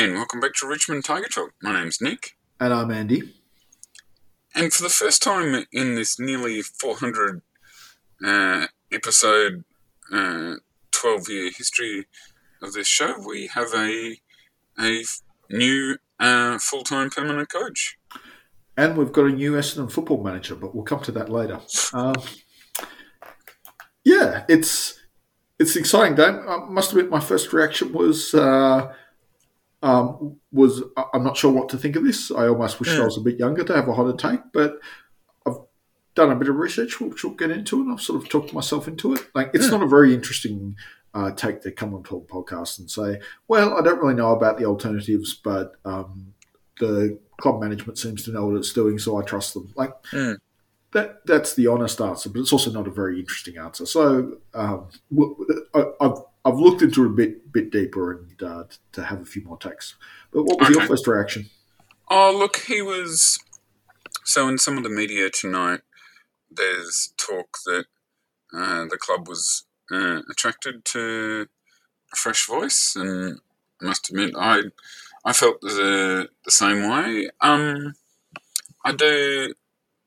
And welcome back to Richmond Tiger Talk. My name's Nick. And I'm Andy. And for the first time in this nearly 400 uh, episode, uh, 12 year history of this show, we have a, a new uh, full time permanent coach. And we've got a new Essendon football manager, but we'll come to that later. Um, yeah, it's it's exciting day. I must admit, my first reaction was uh, um, was I'm not sure what to think of this. I almost wish yeah. I was a bit younger to have a hotter take, but I've done a bit of research, which we'll get into, and I've sort of talked myself into it. Like, it's yeah. not a very interesting uh, take to come onto a podcast and say, "Well, I don't really know about the alternatives, but um, the club management seems to know what it's doing, so I trust them." Like. Yeah that that's the honest answer, but it's also not a very interesting answer. So um, I've I've looked into it a bit bit deeper and uh, to have a few more takes. But what was okay. your first reaction? Oh, look, he was. So in some of the media tonight, there's talk that uh, the club was uh, attracted to a fresh voice, and I must admit, I I felt the the same way. Um, I do.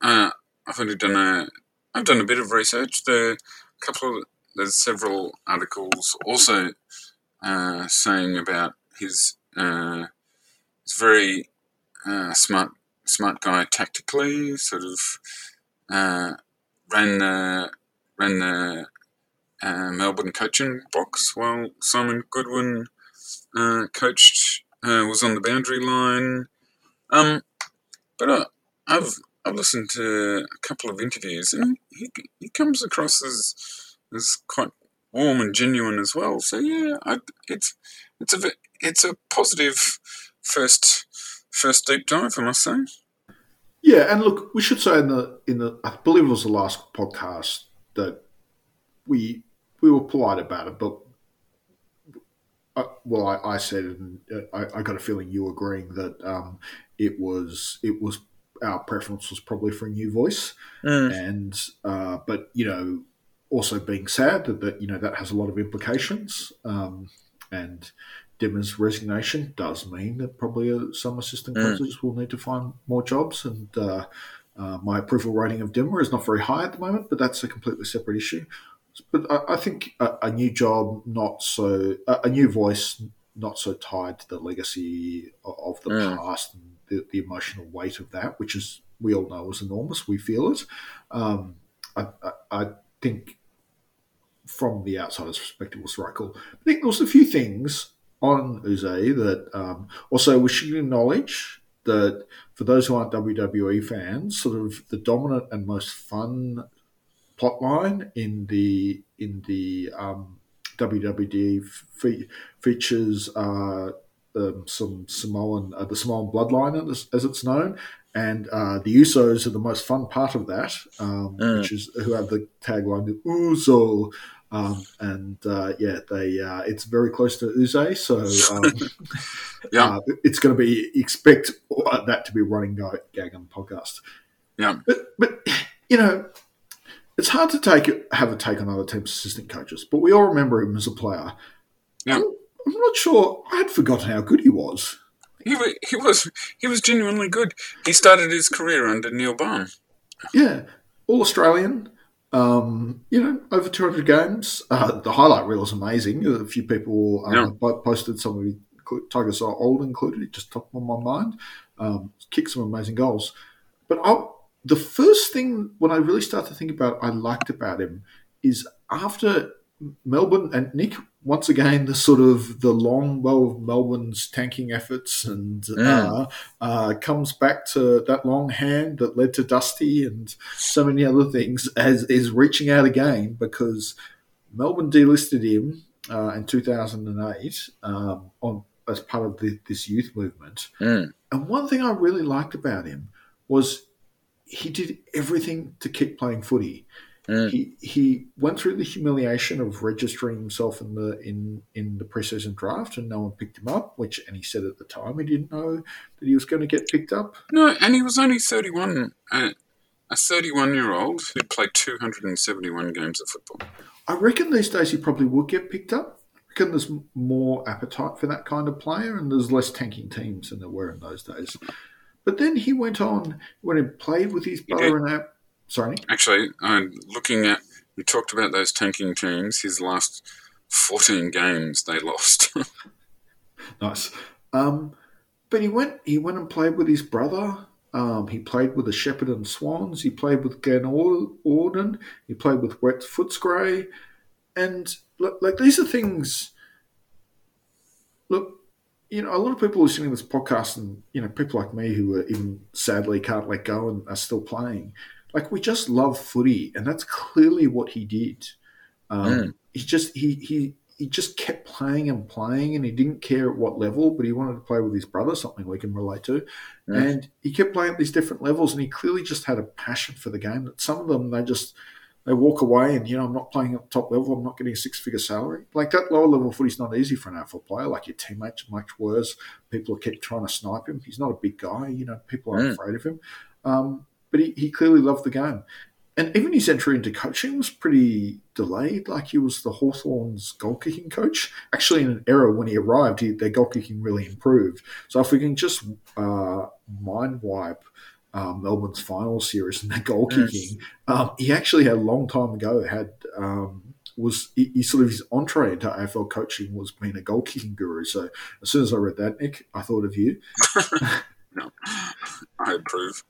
Uh, I've only done a I've done a bit of research. The couple of there's several articles also uh, saying about his uh, very uh, smart smart guy tactically. Sort of uh, ran the ran the uh, Melbourne coaching box while Simon Goodwin uh, coached was on the boundary line. Um, but I've I've listened to a couple of interviews, and he, he comes across as as quite warm and genuine as well. So yeah, I, it's it's a it's a positive first first deep dive, I must say. Yeah, and look, we should say in the in the I believe it was the last podcast that we we were polite about it, but uh, well, I, I, said, and uh, I, I, got a feeling you agreeing that um, it was it was our preference was probably for a new voice, mm. and uh, but you know also being sad that, that you know that has a lot of implications, um, and Dimmer's resignation does mean that probably uh, some assistant mm. coaches will need to find more jobs, and uh, uh, my approval rating of Dimmer is not very high at the moment, but that's a completely separate issue. But I, I think a, a, new job, not so a, a new voice, not so tied to the legacy of the mm. past and the, the emotional weight of that, which is we all know is enormous. We feel it. Um, I, I, I, think from the outsider's perspective was right call. I think there was a few things on Yze that um, also we should acknowledge that for those who aren't WWE fans, sort of the dominant and most fun plotline in the in the um, WWE fe- features uh, um, some Samoan, uh, the Samoan bloodline, as, as it's known, and uh, the Usos are the most fun part of that, um, mm. which is who have the tagline the Uso, um, and uh, yeah, they uh, it's very close to Yze, so um, yeah, uh, it's going to be expect that to be running gag on the podcast. Yeah, but but you know. It's hard to take have a take on other teams' assistant coaches, but we all remember him as a player. Yeah. I'm not sure. I had forgotten how good he was. He, he was he was genuinely good. He started his career under Neil Balme. Yeah, all Australian. Um, you know, over 200 games. Uh, the highlight reel is amazing. A few people um, yeah. posted some of the Tigers are old included. It just topped on my mind. Um, kicked some amazing goals. But I, the first thing when I really start to think about I liked about him is after Melbourne and Nick once again the sort of the long bow of Melbourne's tanking efforts and mm. uh, uh, comes back to that long hand that led to Dusty and so many other things as is reaching out again because Melbourne delisted him uh, in 2008 um, on as part of the, this youth movement. Mm. And one thing I really liked about him was he did everything to keep playing footy. Mm. He he went through the humiliation of registering himself in the in in the preseason draft, and no one picked him up. Which, and he said at the time he didn't know that he was going to get picked up. No, and he was only thirty one. Uh, a thirty-one year old who played two hundred and seventy-one games of football. I reckon these days he probably would get picked up. I reckon there's more appetite for that kind of player, and there's less tanking teams than there were in those days. But then he went on when he played with his brother and. Sorry, Actually, I'm looking at. we talked about those tanking teams. His last 14 games they lost. nice. Um, but he went. He went and played with his brother. Um, he played with the Shepparton Swans. He played with Glen Orden. He played with West Footscray. And look, like these are things. Look, you know, a lot of people listening to this podcast, and you know, people like me who are even sadly can't let go and are still playing. Like we just love footy, and that's clearly what he did. Um, mm. He just he he he just kept playing and playing, and he didn't care at what level, but he wanted to play with his brother, something we can relate to. And he kept playing at these different levels, and he clearly just had a passion for the game. That some of them they just they walk away and you know I'm not playing at the top level. I'm not getting a six figure salary. Like that lower level footy's not easy for an AFL player. Like your teammates are much worse. People keep trying to snipe him. He's not a big guy. You know people are mm. afraid of him. Um, but he, he clearly loved the game. And even his entry into coaching was pretty delayed. Like he was the Hawthorn's goal kicking coach. Actually, in an era when he arrived, he, their goal kicking really improved. So if we can just uh, mind wipe uh, Melbourne's final series and their goal kicking, um, he actually had a long time ago had um, was he, he, sort of his entree into AFL coaching was being a goal kicking guru. So as soon as I read that, Nick, I thought of you. no, I approve.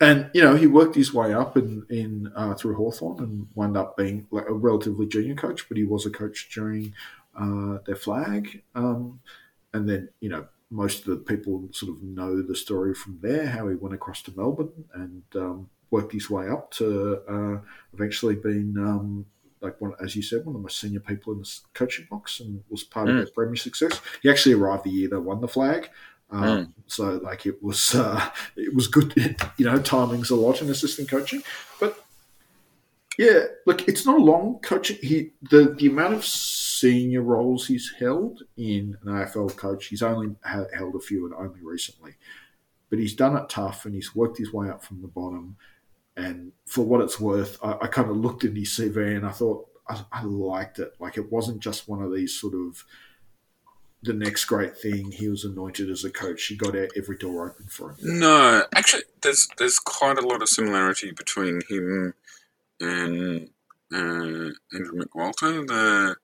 And you know, he worked his way up in in uh, through Hawthorn and wound up being like a relatively junior coach, but he was a coach during uh, their flag. Um, and then you know, most of the people sort of know the story from there, how he went across to Melbourne and um, worked his way up to uh, eventually being. Um, like one, as you said, one of the most senior people in the coaching box, and was part mm. of their Premier success. He actually arrived the year they won the flag, um, mm. So like it was uh, it was good, you know, timings a lot in assistant coaching, but yeah, look, it's not a long coaching. He the the amount of senior roles he's held in an AFL coach, he's only held a few and only recently, but he's done it tough and he's worked his way up from the bottom. And for what it's worth, I, I kind of looked at his CV and I thought I, I liked it. Like it wasn't just one of these sort of the next great thing. He was anointed as a coach. He got every door open for him. No, actually, there's there's quite a lot of similarity between him and uh, Andrew McQualter. The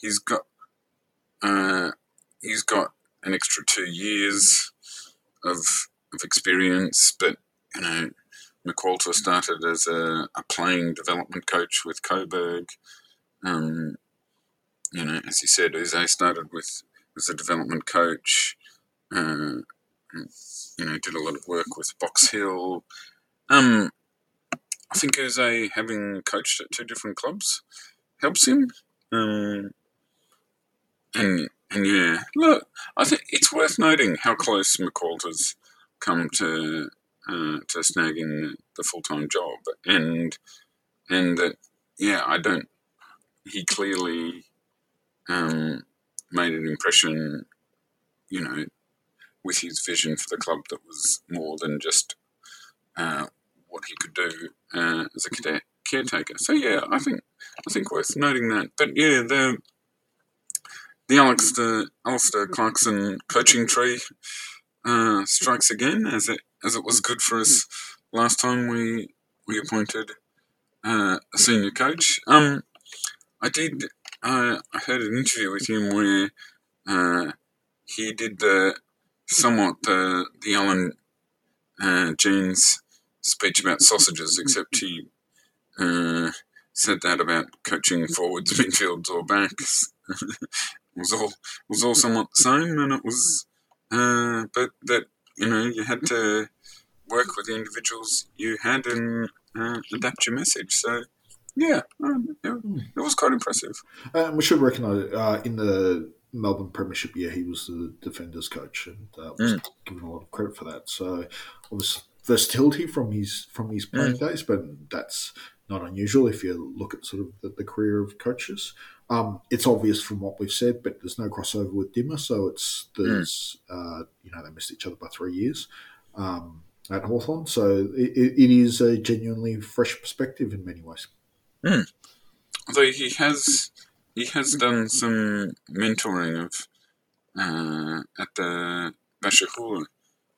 he's got uh, he's got an extra two years of of experience, but you know. McQualter started as a, a playing development coach with Coburg. Um, you know, as you said, Yze started with as a development coach. Uh, you know, did a lot of work with Box Hill. Um, I think as a having coached at two different clubs helps him. Um, and and yeah, look, I think it's worth noting how close McQualter's come to uh, to snagging the full time job, and and that yeah, I don't. He clearly um, made an impression, you know, with his vision for the club that was more than just uh, what he could do uh, as a cadet caretaker. So yeah, I think I think worth noting that. But yeah, the the Alastair, Alastair Clarkson coaching tree uh, strikes again, as it as it was good for us last time we we appointed uh, a senior coach. Um, I did I, I heard an interview with him where uh, he did the somewhat the the Alan uh, Jeans speech about sausages, except he uh, said that about coaching forwards, midfields, or backs. it was all was all somewhat the same, and it was, uh, but that you know you had to work with the individuals you had and uh, adapt your message. So yeah, um, it, it, was quite impressive. Uh, we should recognise uh, in the Melbourne Premiership year, he was the defenders coach and uh, was mm. given a lot of credit for that. So, obviously, versatility from his from his playing mm. days, but that's not unusual if you look at sort of the, the career of coaches. Um, it's obvious from what we've said, but there's no crossover with Dimmer, so it's there's mm. uh, you know they missed each other by three years. Um, at Hawthorn. So it, it is a genuinely fresh perspective in many ways. Mm. Although he has he has done some mentoring of uh, at the Bachar Houli,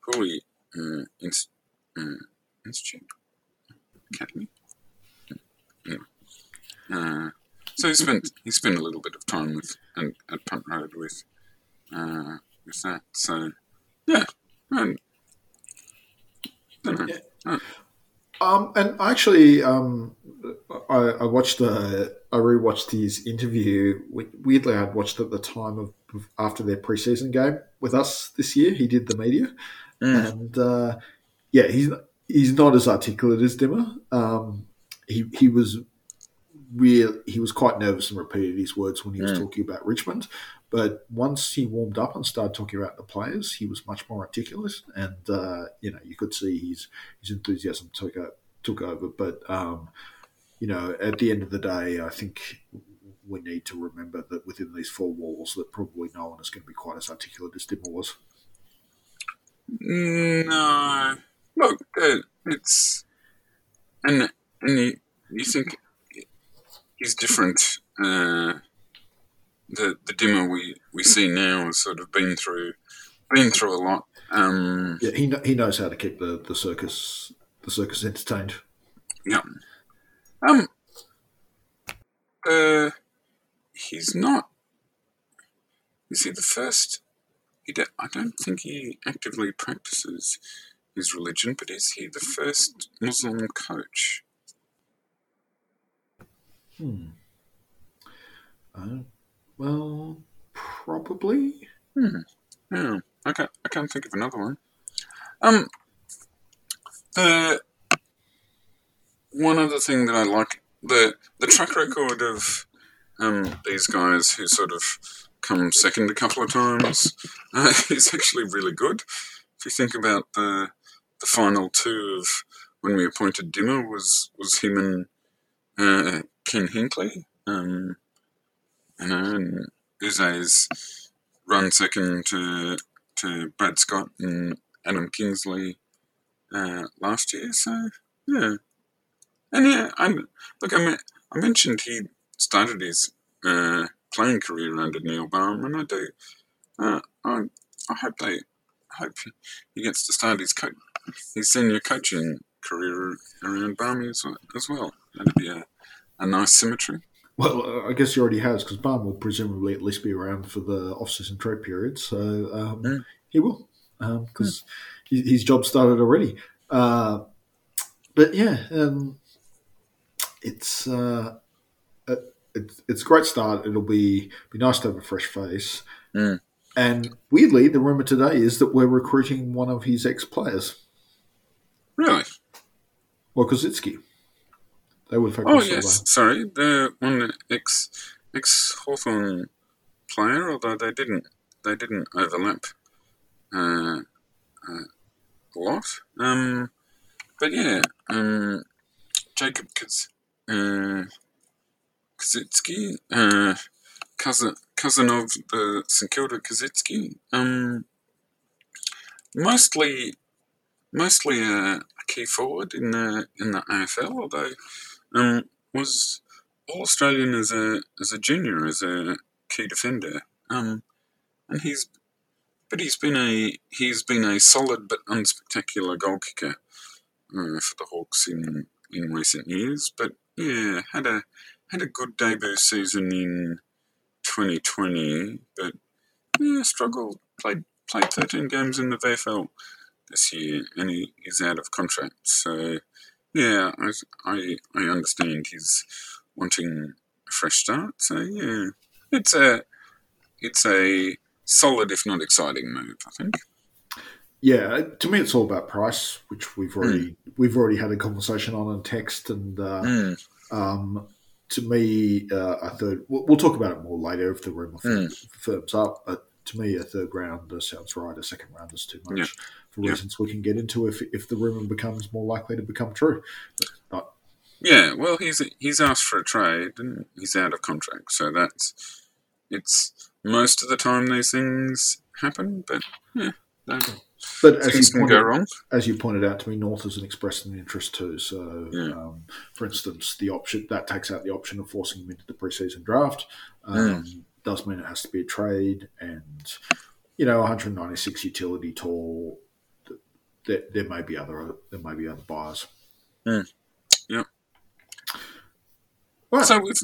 Houli uh, Inst- uh, Institute Academy. Yeah. Uh, so he spent he spent a little bit of time with and at Punt Road with uh, with that. So yeah, and, yeah. Um, and actually, um, I, I, watched the I rewatched his interview. Weirdly, I'd watched at the time of after their preseason game with us this year. He did the media, mm. and uh, yeah, he's he's not as articulate as Dimmer. Um, he he was real. He was quite nervous and repeated his words when he was mm. talking about Richmond. But once he warmed up and started talking about the players, he was much more articulate, and uh, you know you could see his his enthusiasm took over, took over. But um, you know, at the end of the day, I think we need to remember that within these four walls, that probably no one is going to be quite as articulate as Dimmer was. No, look, it's and and you, you think he's different. Uh, the the Dimmer we, we see now has sort of been through been through a lot. Um, yeah, he he knows how to keep the, the circus the circus entertained. Yeah. Um. Uh, he's not. Is he the first? He de- I don't think he actively practices his religion, but is he the first Muslim coach? Hmm. Uh, well, probably. Hmm. Yeah. Okay. I can't think of another one. Um. The one other thing that I like the the track record of um, these guys who sort of come second a couple of times uh, is actually really good. If you think about the the final two of when we appointed Dimmer was was him and uh, Ken Hinkley. Um, you know, and Yze's run second to to Brad Scott and Adam Kingsley uh, last year. So yeah, and yeah, I look. I, mean, I mentioned he started his uh, playing career under Neil Balme, and I do. Uh, I I hope they I hope he gets to start his co- his senior coaching career around well. As well. That'd be a, a nice symmetry. Well, I guess he already has because Balme will presumably at least be around for the off-season trade period, so um, mm. he will because um, mm. his job started already. Uh, but yeah, um, it's, uh, it's it's a great start. It'll be be nice to have a fresh face. Mm. And weirdly, the rumor today is that we're recruiting one of his ex-players. Really? Well, Koschitzke. They would Oh yes, sorry, the one ex ex Hawthorn player, although they didn't they didn't overlap uh, uh, a lot. Um, but yeah, um, Jacob Kaz, uh, Koschitzke, uh, cousin cousin of the St Kilda Koschitzke, um, mostly mostly a, a, key forward in the in the AFL, although um, was All Australian as a as a junior as a key defender. Um, and he's but he's been a he's been a solid but unspectacular goal kicker uh, for the Hawks in in recent years. But yeah, had a had a good debut season in 2020, but yeah, struggled. Played played 13 games in the VFL this year, and he is out of contract. So yeah, I, I, I understand he's wanting a fresh start. So yeah, it's a it's a solid, if not exciting, move. I think. Yeah, to me, it's all about price, which we've already mm. we've already had a conversation on in text, and uh, mm. um, to me, uh, a third. We'll, talk about it more later if the rumor mm. firms up. But to me, a third rounder sounds right. A second round is too much. Yeah for yeah. reasons we can get into if if the rumor becomes more likely to become true. But, yeah, well, he's he's asked for a trade and he's out of contract, so that's it's most of the time these things happen. But yeah, But as things you, can go pointed, wrong. as you pointed out to me, North has an expressed an interest too. So, Yeah. um, for instance, the option that takes out the option of forcing him into the preseason draft. Um, Does mean it has to be a trade, and you know, 196 utility tall. th- There, there may be other there may be other buyers. Hmm. Yeah. Right. So with,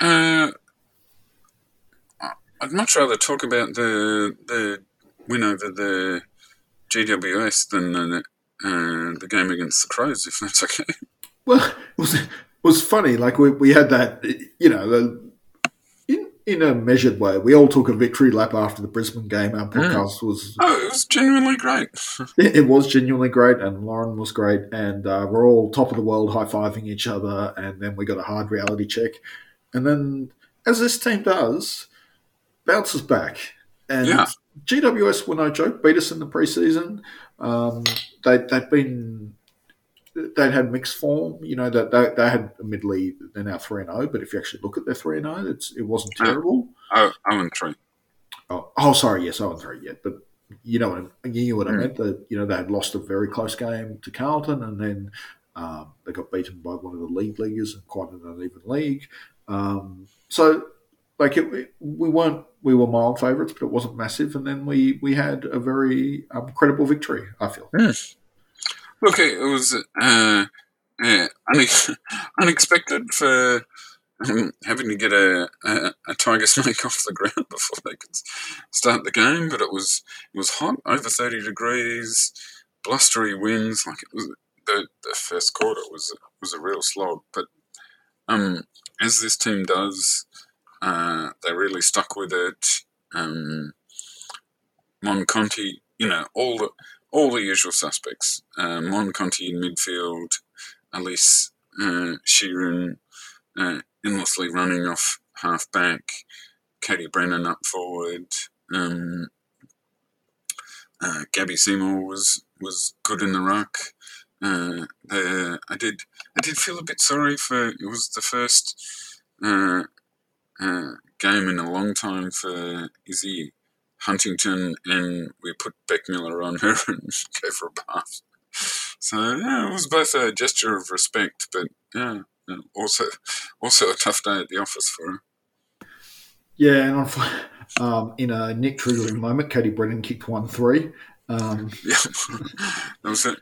uh, I'd much rather talk about the the win over the GWS than the, uh, the game against the Crows, if that's okay. Well, it was it was funny. Like we, we had that, you know, the, in in a measured way. We all took a victory lap after the Brisbane game. Our podcast was Oh, it was genuinely great. it, it was genuinely great, and Lauren was great, and uh, we're all top of the world, high fiving each other, and then we got a hard reality check, and then as this team does, bounces back, and Yeah. GWS were no joke, beat us in the preseason. Um, they they'd been they'd had mixed form, you know that they, they had admittedly they're now three and zero, but if you actually look at their three and zero, it's it wasn't terrible. Oh, oh and three. Oh, oh sorry, yes, I wasn't three yet, but you know what I, you knew what I Mm. meant. That you know they had lost a very close game to Carlton, and then um, they got beaten by one of the league leaguers in quite an uneven league. Um, so, like, it, we weren't we were mild favourites, but it wasn't massive, and then we we had a very um, credible victory. I feel. Look, it was uh, yeah, une- unexpected for um, having to get a, a, a tiger snake off the ground before they could start the game, but it was it was hot, over thirty degrees, blustery winds. Like it was the, the first quarter was was a real slog, but um, as this team does, uh, they really stuck with it. Um, Mon Conti, you know, all the all the usual suspects. Uh, Mon Conti in midfield, Alice uh, Sheeran uh, endlessly running off half back, Katie Brennan up forward. Um, uh, Gabby Seymour was was good in the ruck. Uh, the, I did I did feel a bit sorry for it was the first uh, uh, game in a long time for Izzy Huntington, and we put Beck Miller on her and gave her a bath. So yeah, it was both a gesture of respect, but yeah, also also a tough day at the office for her. Yeah, and on, um, in a Nick triggering moment, Katie Brennan kicked one three. Um, Yeah, that was it.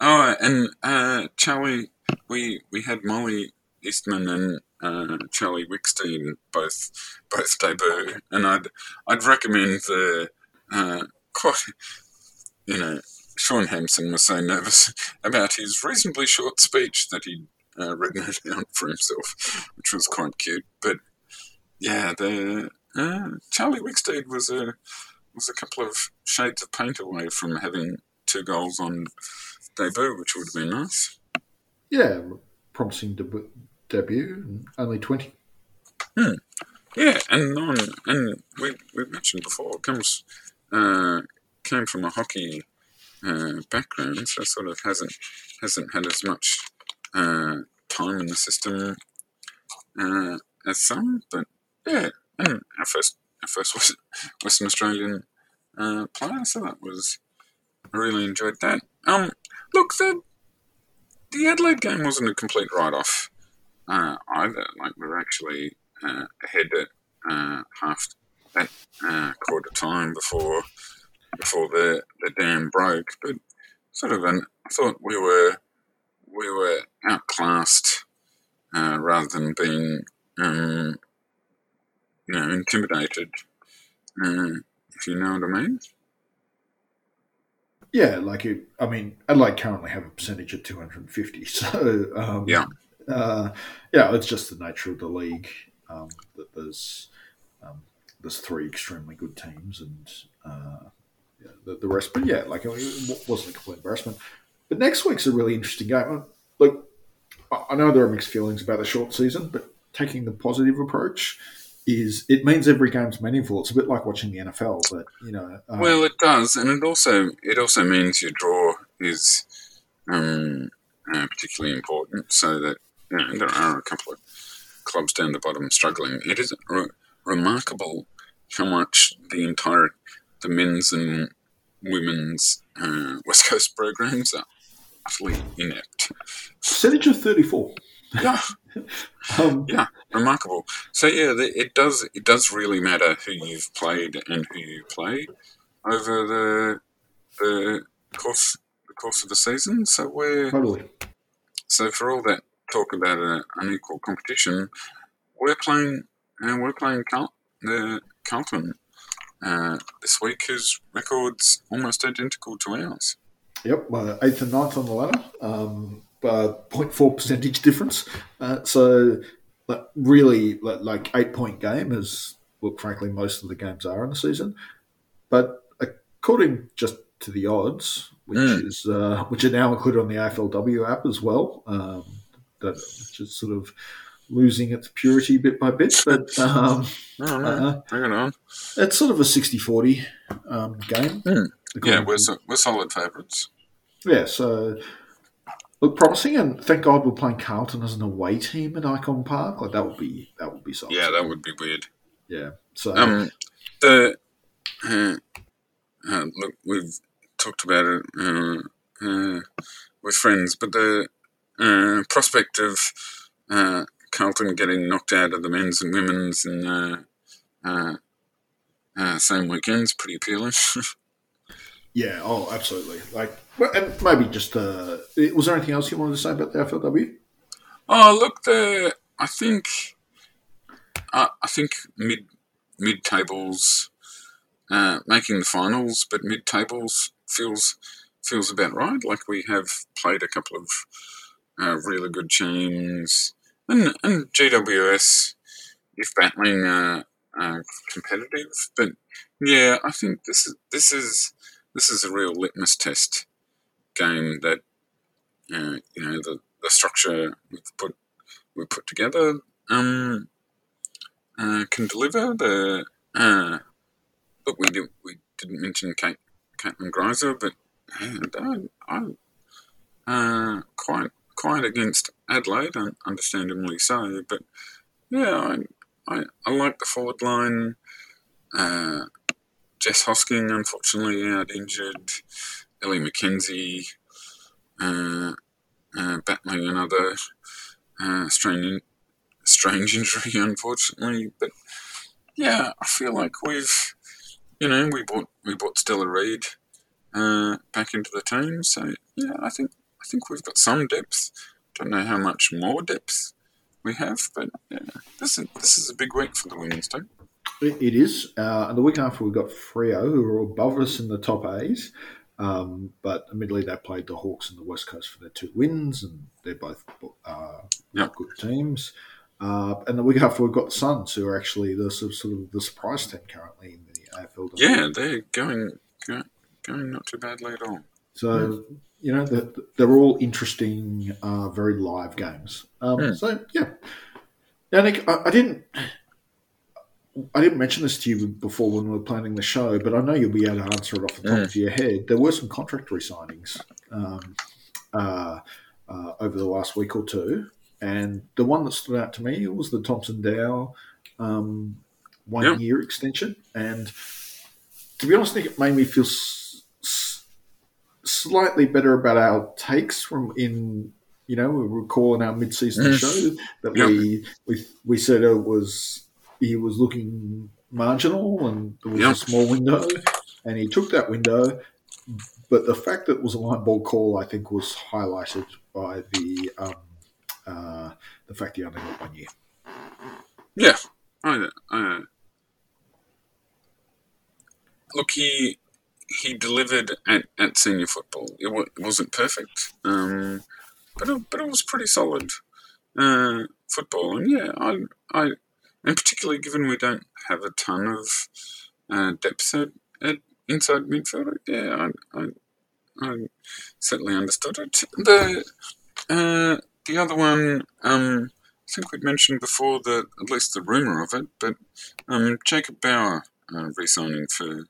Oh, and uh, Charlie, we we had Molly Eastman and uh, Charlie Wickstein both both debut, and I'd I'd recommend the uh, quite you know Sean Hampson was so nervous about his reasonably short speech that he'd uh, written it down for himself, which was quite cute. But yeah, the uh, Charlie Wickstein was a was a couple of shades of paint away from having two goals on debut, which would have been nice. yeah, promising deb- debut, only twenty. Yeah, and and we we mentioned before comes uh, came from a hockey uh, background, so sort of hasn't hasn't had as much uh, time in the system uh, as some, but yeah, and our first our first West- Western Australian uh, player, so that was I really enjoyed that. Um, look, the the Adelaide game wasn't a complete write off uh, either. Like we were actually uh, ahead at uh, half that uh, quarter time before before the, the dam broke. But sort of, an, I thought we were we were outclassed uh, rather than being um, you know intimidated. Uh, if you know what I mean. Yeah, like it, I mean, Adelaide currently have a percentage of two hundred and fifty, so um, Yeah. Uh, yeah, it's just the nature of the league um, that there's um, there's three extremely good teams and uh, yeah, the, the rest. But yeah, like it wasn't a complete embarrassment. But next week's a really interesting game. Like I I know there are mixed feelings about the short season, but taking the positive approach is it means every game's meaningful. It's a bit like watching the NFL, but you know, um, Well, it does, and it also it also means your draw is um, uh, particularly important, so that you know, there are a couple of clubs down the bottom struggling. It is re- remarkable how much the entire the men's and women's uh, West Coast programs are utterly inept. Percentage of 34. Yeah, Um, yeah, remarkable. So yeah, the, it does it does really matter who you've played and who you play over the the course the course of the season. So we're Totally. so for all that talk about a unequal competition, we're playing and we're playing Carl, the Carlton uh, this week, whose records almost identical to ours. Yep, uh, eighth and ninth on the ladder. Um, uh, 0.4 percentage difference. Uh, so, really, like, like eight point game, as well, frankly, most of the games are in the season. But according just to the odds, which Mm. is uh, which are now included on the AFLW app as well, um, that which is sort of losing its purity bit by bit. But um, Oh, no, uh, bring it on. it's sort of a 60-40 um, game. Mm. Yeah, we're, so, we're solid favourites. yeah, so look promising, and thank God we're playing Carlton as an away team at Ikon Park. Like that would be that would be something. Yeah, that would be weird. yeah. So Um, the uh, uh, look, we've talked about it uh, uh, with friends, but the uh, prospect of uh, Carlton getting knocked out of the men's and women's in uh, uh, uh, same weekend's pretty appealing. yeah, oh, absolutely. Like, and maybe just uh, was there anything else you wanted to say about the FLW? oh, look, the I think uh, I think mid mid tables uh, making the finals, but mid tables feels feels about right. Like we have played a couple of uh, really good teams, and and GWS if battling uh, uh, competitive. But yeah, I think this is this is this is a real litmus test game that uh, you know the, the structure we've put we put together um, uh, can deliver. The uh, we did we didn't mention Kate Caitlin Greiser, but and, uh, I uh, quite quite against Adelaide, un- understandably so. But yeah, I I, I like the forward line. Uh, Jess Hosking, unfortunately, out injured. Ellie McKenzie uh, uh, battling another uh, strange, strange injury, unfortunately. But yeah, I feel like we've, you know, we bought we bought Stella Reid uh, back into the team. So yeah, I think I think we've got some depth. Don't know how much more depth we have, but yeah, this is this is a big week for the women's team. It, it is. Uh, and the week after, we've got Freo, who are above us in the top A's. Um, but admittedly, they played the Hawks and the West Coast for their two wins, and they're both uh, Yep. good teams. Uh, and the week after, we've got the Suns, who are actually the sort of, sort of the surprise team currently in the AFL. Yeah, they're going go- going not too badly at all. So, you know, they're, they're all interesting, uh, very live games. Um, Hmm. So, yeah. Now, Nick, I, I didn't. I didn't mention this to you before when we were planning the show, but I know you'll be able to answer it off the top Mm. of your head. There were some contract re-signings um, uh, uh, over the last week or two, and the one that stood out to me was the Thompson Dow um, one-year extension. And to be honest, Nick, it made me feel s- s- slightly better about our takes from in. You know, we recall in our mid-season show that Yep. we we we said it was he was looking marginal and there was Yep. a small window, and he took that window. But the fact that it was a line ball call, I think, was highlighted by the um, uh, the fact he only got one year. Yeah, I, I, look, he he delivered at, at senior football. It, wa- it wasn't perfect, um, but it, but it was pretty solid uh, football. And yeah, I I and particularly given we don't have a ton of uh, depth at, at inside midfield, yeah, I, I I certainly understood it. The uh, the other one. Um, I think we'd mentioned before that at least the rumor of it, but um, Jacob Bauer uh, re-signing for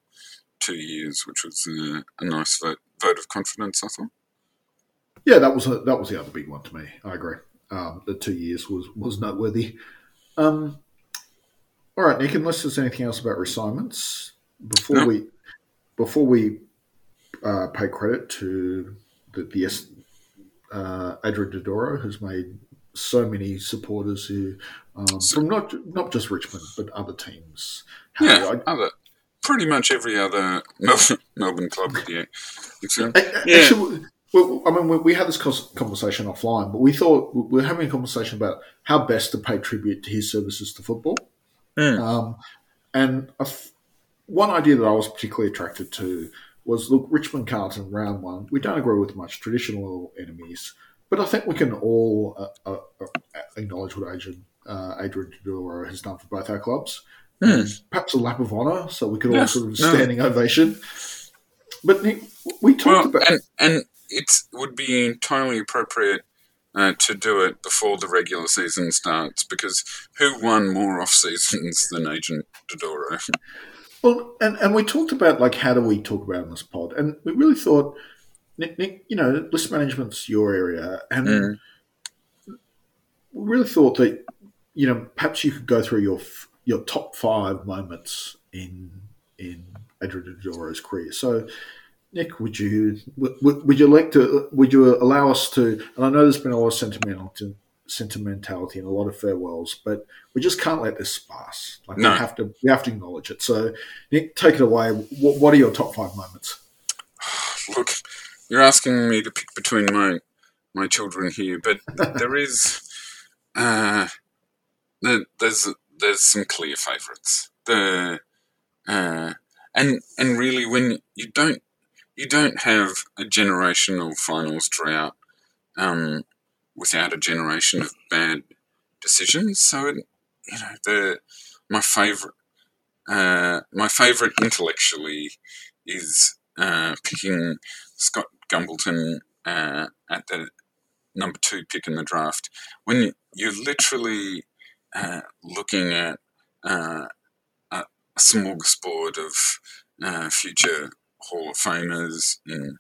two years, which was uh, a nice vote, vote of confidence, I thought. Yeah, that was a, that was the other big one to me. I agree. Um, the two years was was noteworthy. Um, all right, Nick. Unless there's anything else about reassignments before No. we before we uh, pay credit to the, the uh, Adrian Dodoro, who's made so many supporters who um, from not not just Richmond but other teams. Yeah, I, other pretty much every other Melbourne, Melbourne club. Yeah, yeah. Actually, well, I mean, we had this conversation offline, but we thought we were having a conversation about how best to pay tribute to his services to football. Mm. Um, and one idea that I was particularly attracted to was look, Richmond Carlton round one. We don't agree with much traditional enemies, but I think we can all uh, uh, uh acknowledge what Adrian, uh, Adrian Dodoro has done for both our clubs. Mm. Perhaps a lap of honour, so we could all sort of standing no. ovation. But Nick, we talked well, about and, and it would be entirely appropriate uh, to do it before the regular season starts because who won more off seasons than Agent Dodoro? Well, and, and we talked about like how do we talk about in this pod, and we really thought, Nick, Nick you know, list management's your area, and mm. we really thought that you know perhaps you could go through your your top five moments in in Adrian Dodoro's career. So, Nick, would you would, would you like to would you allow us to? And I know there's been a lot of sentimental sentimentality and a lot of farewells, but we just can't let this pass. Like no. we have to, we have to acknowledge it. So, Nick, take it away. What, what are your top five moments? Look, you're asking me to pick between my my children here, but there is uh, there's there's some clear favourites. The uh, and and really, when you don't you don't have a generational finals drought. Um, without a generation of bad decisions. So, it, you know, the my favorite, uh, my favorite intellectually is uh, picking Scott Gumbleton uh, at the number two pick in the draft. When you're literally uh, looking at uh, a smorgasbord of uh, future Hall of Famers in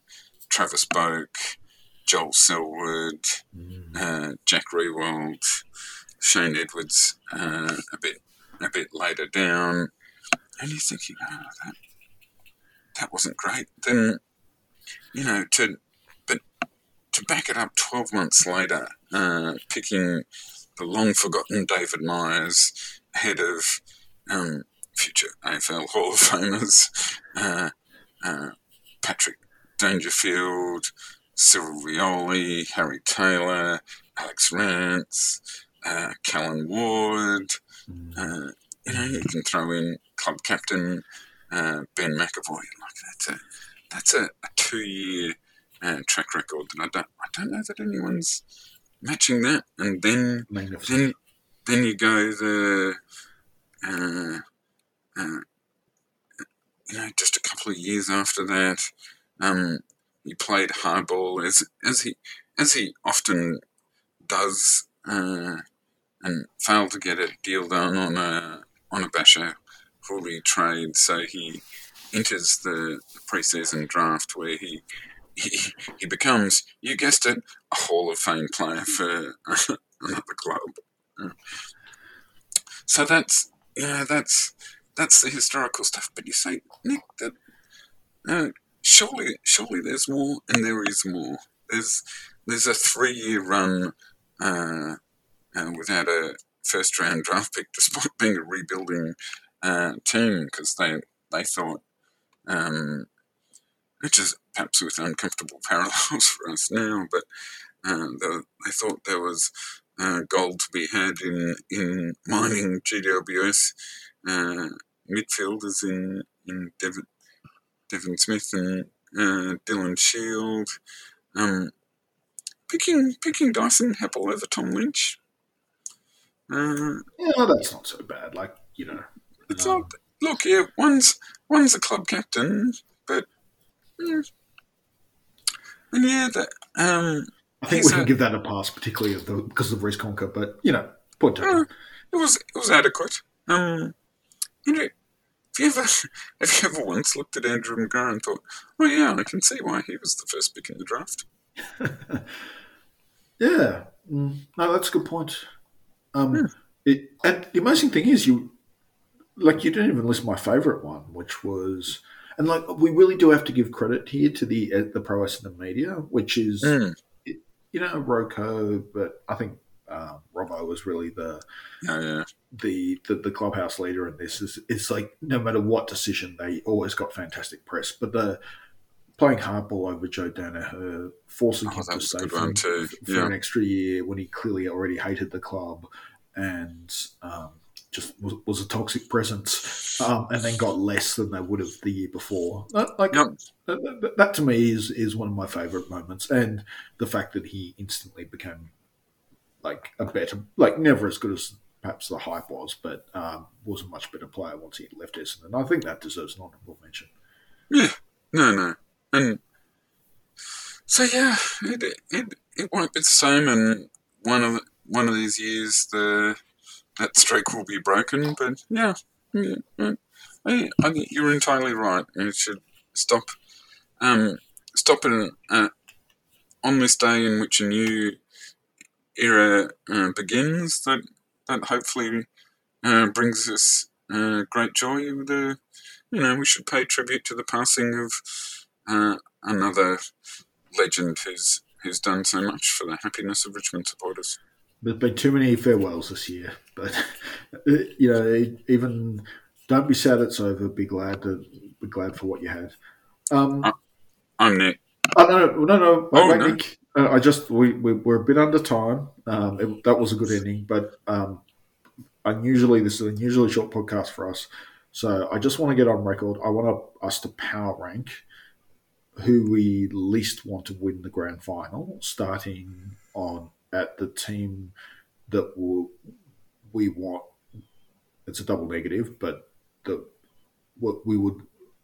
Travis Boak, Joel Selwood, mm. uh, Jack Riewoldt, Shane Edwards uh, a bit a bit later down, and you're thinking, oh, that that wasn't great. Then you know to but to back it up 12 months later, uh, picking the long forgotten David Myers, head of um, future AFL Hall of Famers, uh, uh, Patrick Dangerfield, Cyril Rioli, Harry Taylor, Alex Rance, uh, Callan Ward. Mm. Uh, you know, you can throw in club captain uh, Ben McEvoy. Like that's a that's a, a two year uh, track record that I don't I don't know that anyone's matching that. And then then then you go the uh, uh, you know just a couple of years after that. Um, he played hardball as as he as he often does, uh, and failed to get a deal done on a on a Bachar Houli trade. So he enters the preseason draft where he he, he becomes, you guessed it, a Hall of Fame player for another club. So that's yeah, that's that's the historical stuff. But you say, Nick, that uh, surely, surely there's more, and there is more. There's there's a three year run uh, uh, without a first round draft pick, despite being a rebuilding uh, team, because they they thought, um, which is perhaps with uncomfortable parallels for us now, but uh, they, they thought there was uh, gold to be had in in mining GWS uh, midfielders in in Devon, Devon Smith and uh, Dylan Shiel. Um, picking picking Dyson Heppell over Tom Lynch. Uh, yeah, that's not so bad. Like you know, it's um, not. Look, yeah, one's one's a club captain, but yeah, that. Um, I think we can a, give that a pass, particularly of the, because of Reece Conca. But you know, point uh, it was it was adequate. Um, you know, have you ever, have you ever once looked at Andrew McGrath and thought, "Oh yeah, I can see why he was the first pick in the draft"? yeah, mm, no, that's a good point. Um, yeah. it, and the amazing thing is, you like you didn't even list my favourite one, which was, and like we really do have to give credit here to the uh, the pro Essendon media, which is Mm. you know Rocco, but I think um, Robbo was really the Yeah, yeah. the, the the clubhouse leader in this. Is it's like no matter what decision, they always got fantastic press. But the playing hardball over Joe Daniher, forcing Oh, him to stay for, too. for Yeah. an extra year when he clearly already hated the club and um, just was, was a toxic presence, um, and then got less than they would have the year before. That, like Yep. that, that, that to me is is one of my favourite moments, and the fact that he instantly became like a better, like never as good as perhaps the hype was, but um, was a much better player once he left Essendon. I think that deserves an honourable mention. Yeah, No, no. And so yeah, it it it won't be the same. And one of one of these years, the that streak will be broken. But yeah, yeah, yeah. I, I think you're entirely right. It should stop. Um, stop it uh, on this day in which a new era uh, begins. That that hopefully uh, brings us uh, great joy. The you know we should pay tribute to the passing of uh, another legend who's who's done so much for the happiness of Richmond supporters. There's been too many farewells this year, but you know, even don't be sad it's over. Be glad to be glad for what you had. Um, I'm Nick. oh, no, no, no, no, wait, Oh, wait, no. Nick. Uh, I just we, we we're a bit under time. Um, it, that was a good ending, but um, unusually this is an unusually short podcast for us. So I just want to get on record. I want us to power rank who we least want to win the grand final, starting on at the team that will, we want. It's a double negative, but the what we would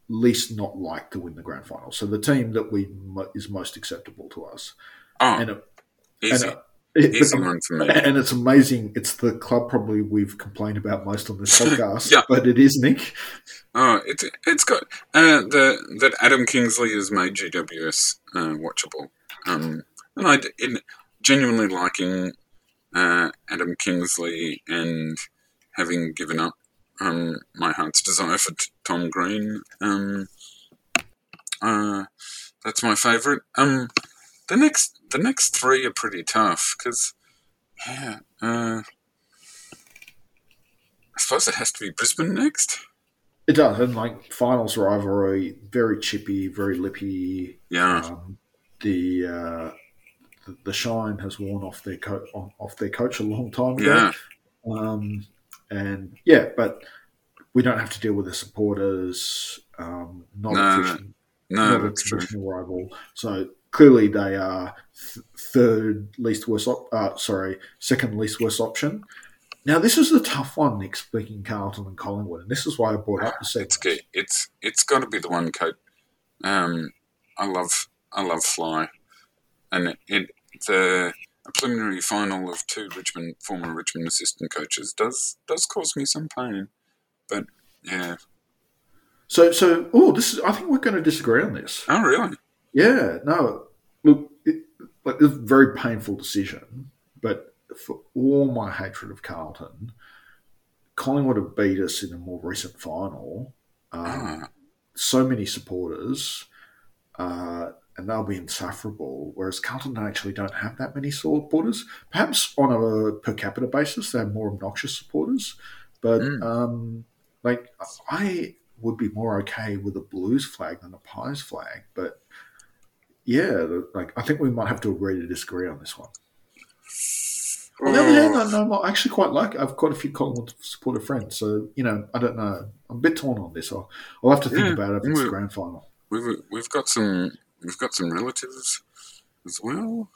least not like to win the grand final. So the team that we is most acceptable to us, Oh, and it, easy, and it, easy but- one for me. and it's amazing. It's the club probably we've complained about most on this podcast, Yeah. but it is Nick. Oh, it's it's got uh, the that Adam Kingsley has made GWS uh, watchable, um, and I in genuinely liking uh, Adam Kingsley and having given up um, my heart's desire for t- Tom Green. Um, uh, that's my favourite. Um, the next the next three are pretty tough because yeah. Uh, I suppose it has to be Brisbane next. It does, and like finals rivalry, very chippy, very lippy. Yeah. Um, the, uh, the the shine has worn off their co- on- off their coach a long time ago. Yeah. Um, and yeah, but we don't have to deal with the supporters. Um, not No, a no, tradition- No, not a that's true. traditional rival. So clearly they are th- third least worst. Op- uh, sorry, second least worst option. Now this is a tough one, Nick. Speaking Carlton and Collingwood, and this is why I brought up the It's good. It's it's got to be the one coat. Um, I love I love Fly, and it, it the a preliminary final of two Richmond former Richmond assistant coaches does does cause me some pain, but yeah. So, so oh, this is. I think we're going to disagree on this. Oh really? Yeah, no. Look, it, like it's a very painful decision, but for all my hatred of Carlton, Collingwood have beat us in a more recent final. Um, Ah, so many supporters, uh, and they'll be insufferable. Whereas Carlton actually don't have that many supporters. Perhaps on a per capita basis, they have more obnoxious supporters. But Mm. um, like, I would be more okay with a Blues flag than a Pies flag. But yeah, like I think we might have to agree to disagree on this one. On the other hand, I know I actually quite like. I've got a few Collingwood supporter friends, so you know I don't know. I'm a bit torn on this. I'll, I'll have to think Yeah, about it if it's the grand final. we've we've got some we've got some relatives as well.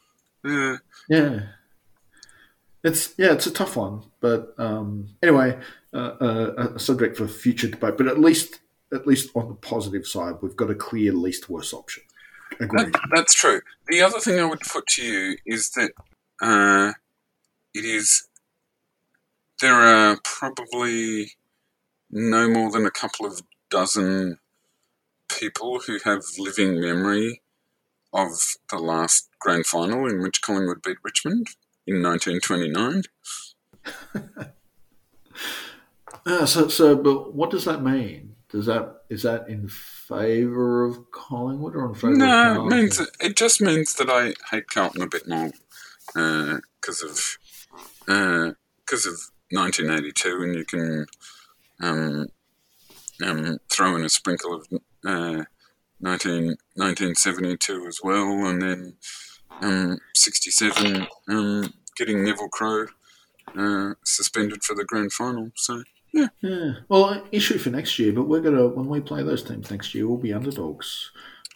Yeah. Yeah, it's yeah, it's a tough one, but um, anyway, uh, uh, a subject for future debate. But at least, at least on the positive side, we've got a clear least worst option. Agreed. That, that's true. The other thing I would put to you is that uh, it is there are probably no more than a couple of dozen people who have living memory of the last grand final in which Collingwood beat Richmond in 1929. Uh, so, so, but what does that mean? Does that is that in favour of Collingwood or in favour? No, of it means it just means that I hate Carlton a bit more because of because of 1982, and you can um, um, throw in a sprinkle of uh, 19, 1972 as well, and then um, 67 um, getting Neville Crowe uh, suspended for the grand final. So Yeah. Well, issue for next year, but we're gonna when we play those teams next year, we'll be underdogs,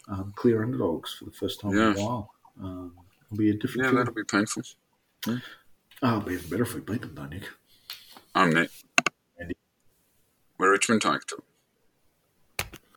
um, clear underdogs for the first time in a while. Um, it'll be a different. yeah, feel. that'll be painful. Oh, it'll be even better if we beat them, though, Nick. I'm Nick. Andy. We're Richmond Tiger Talk.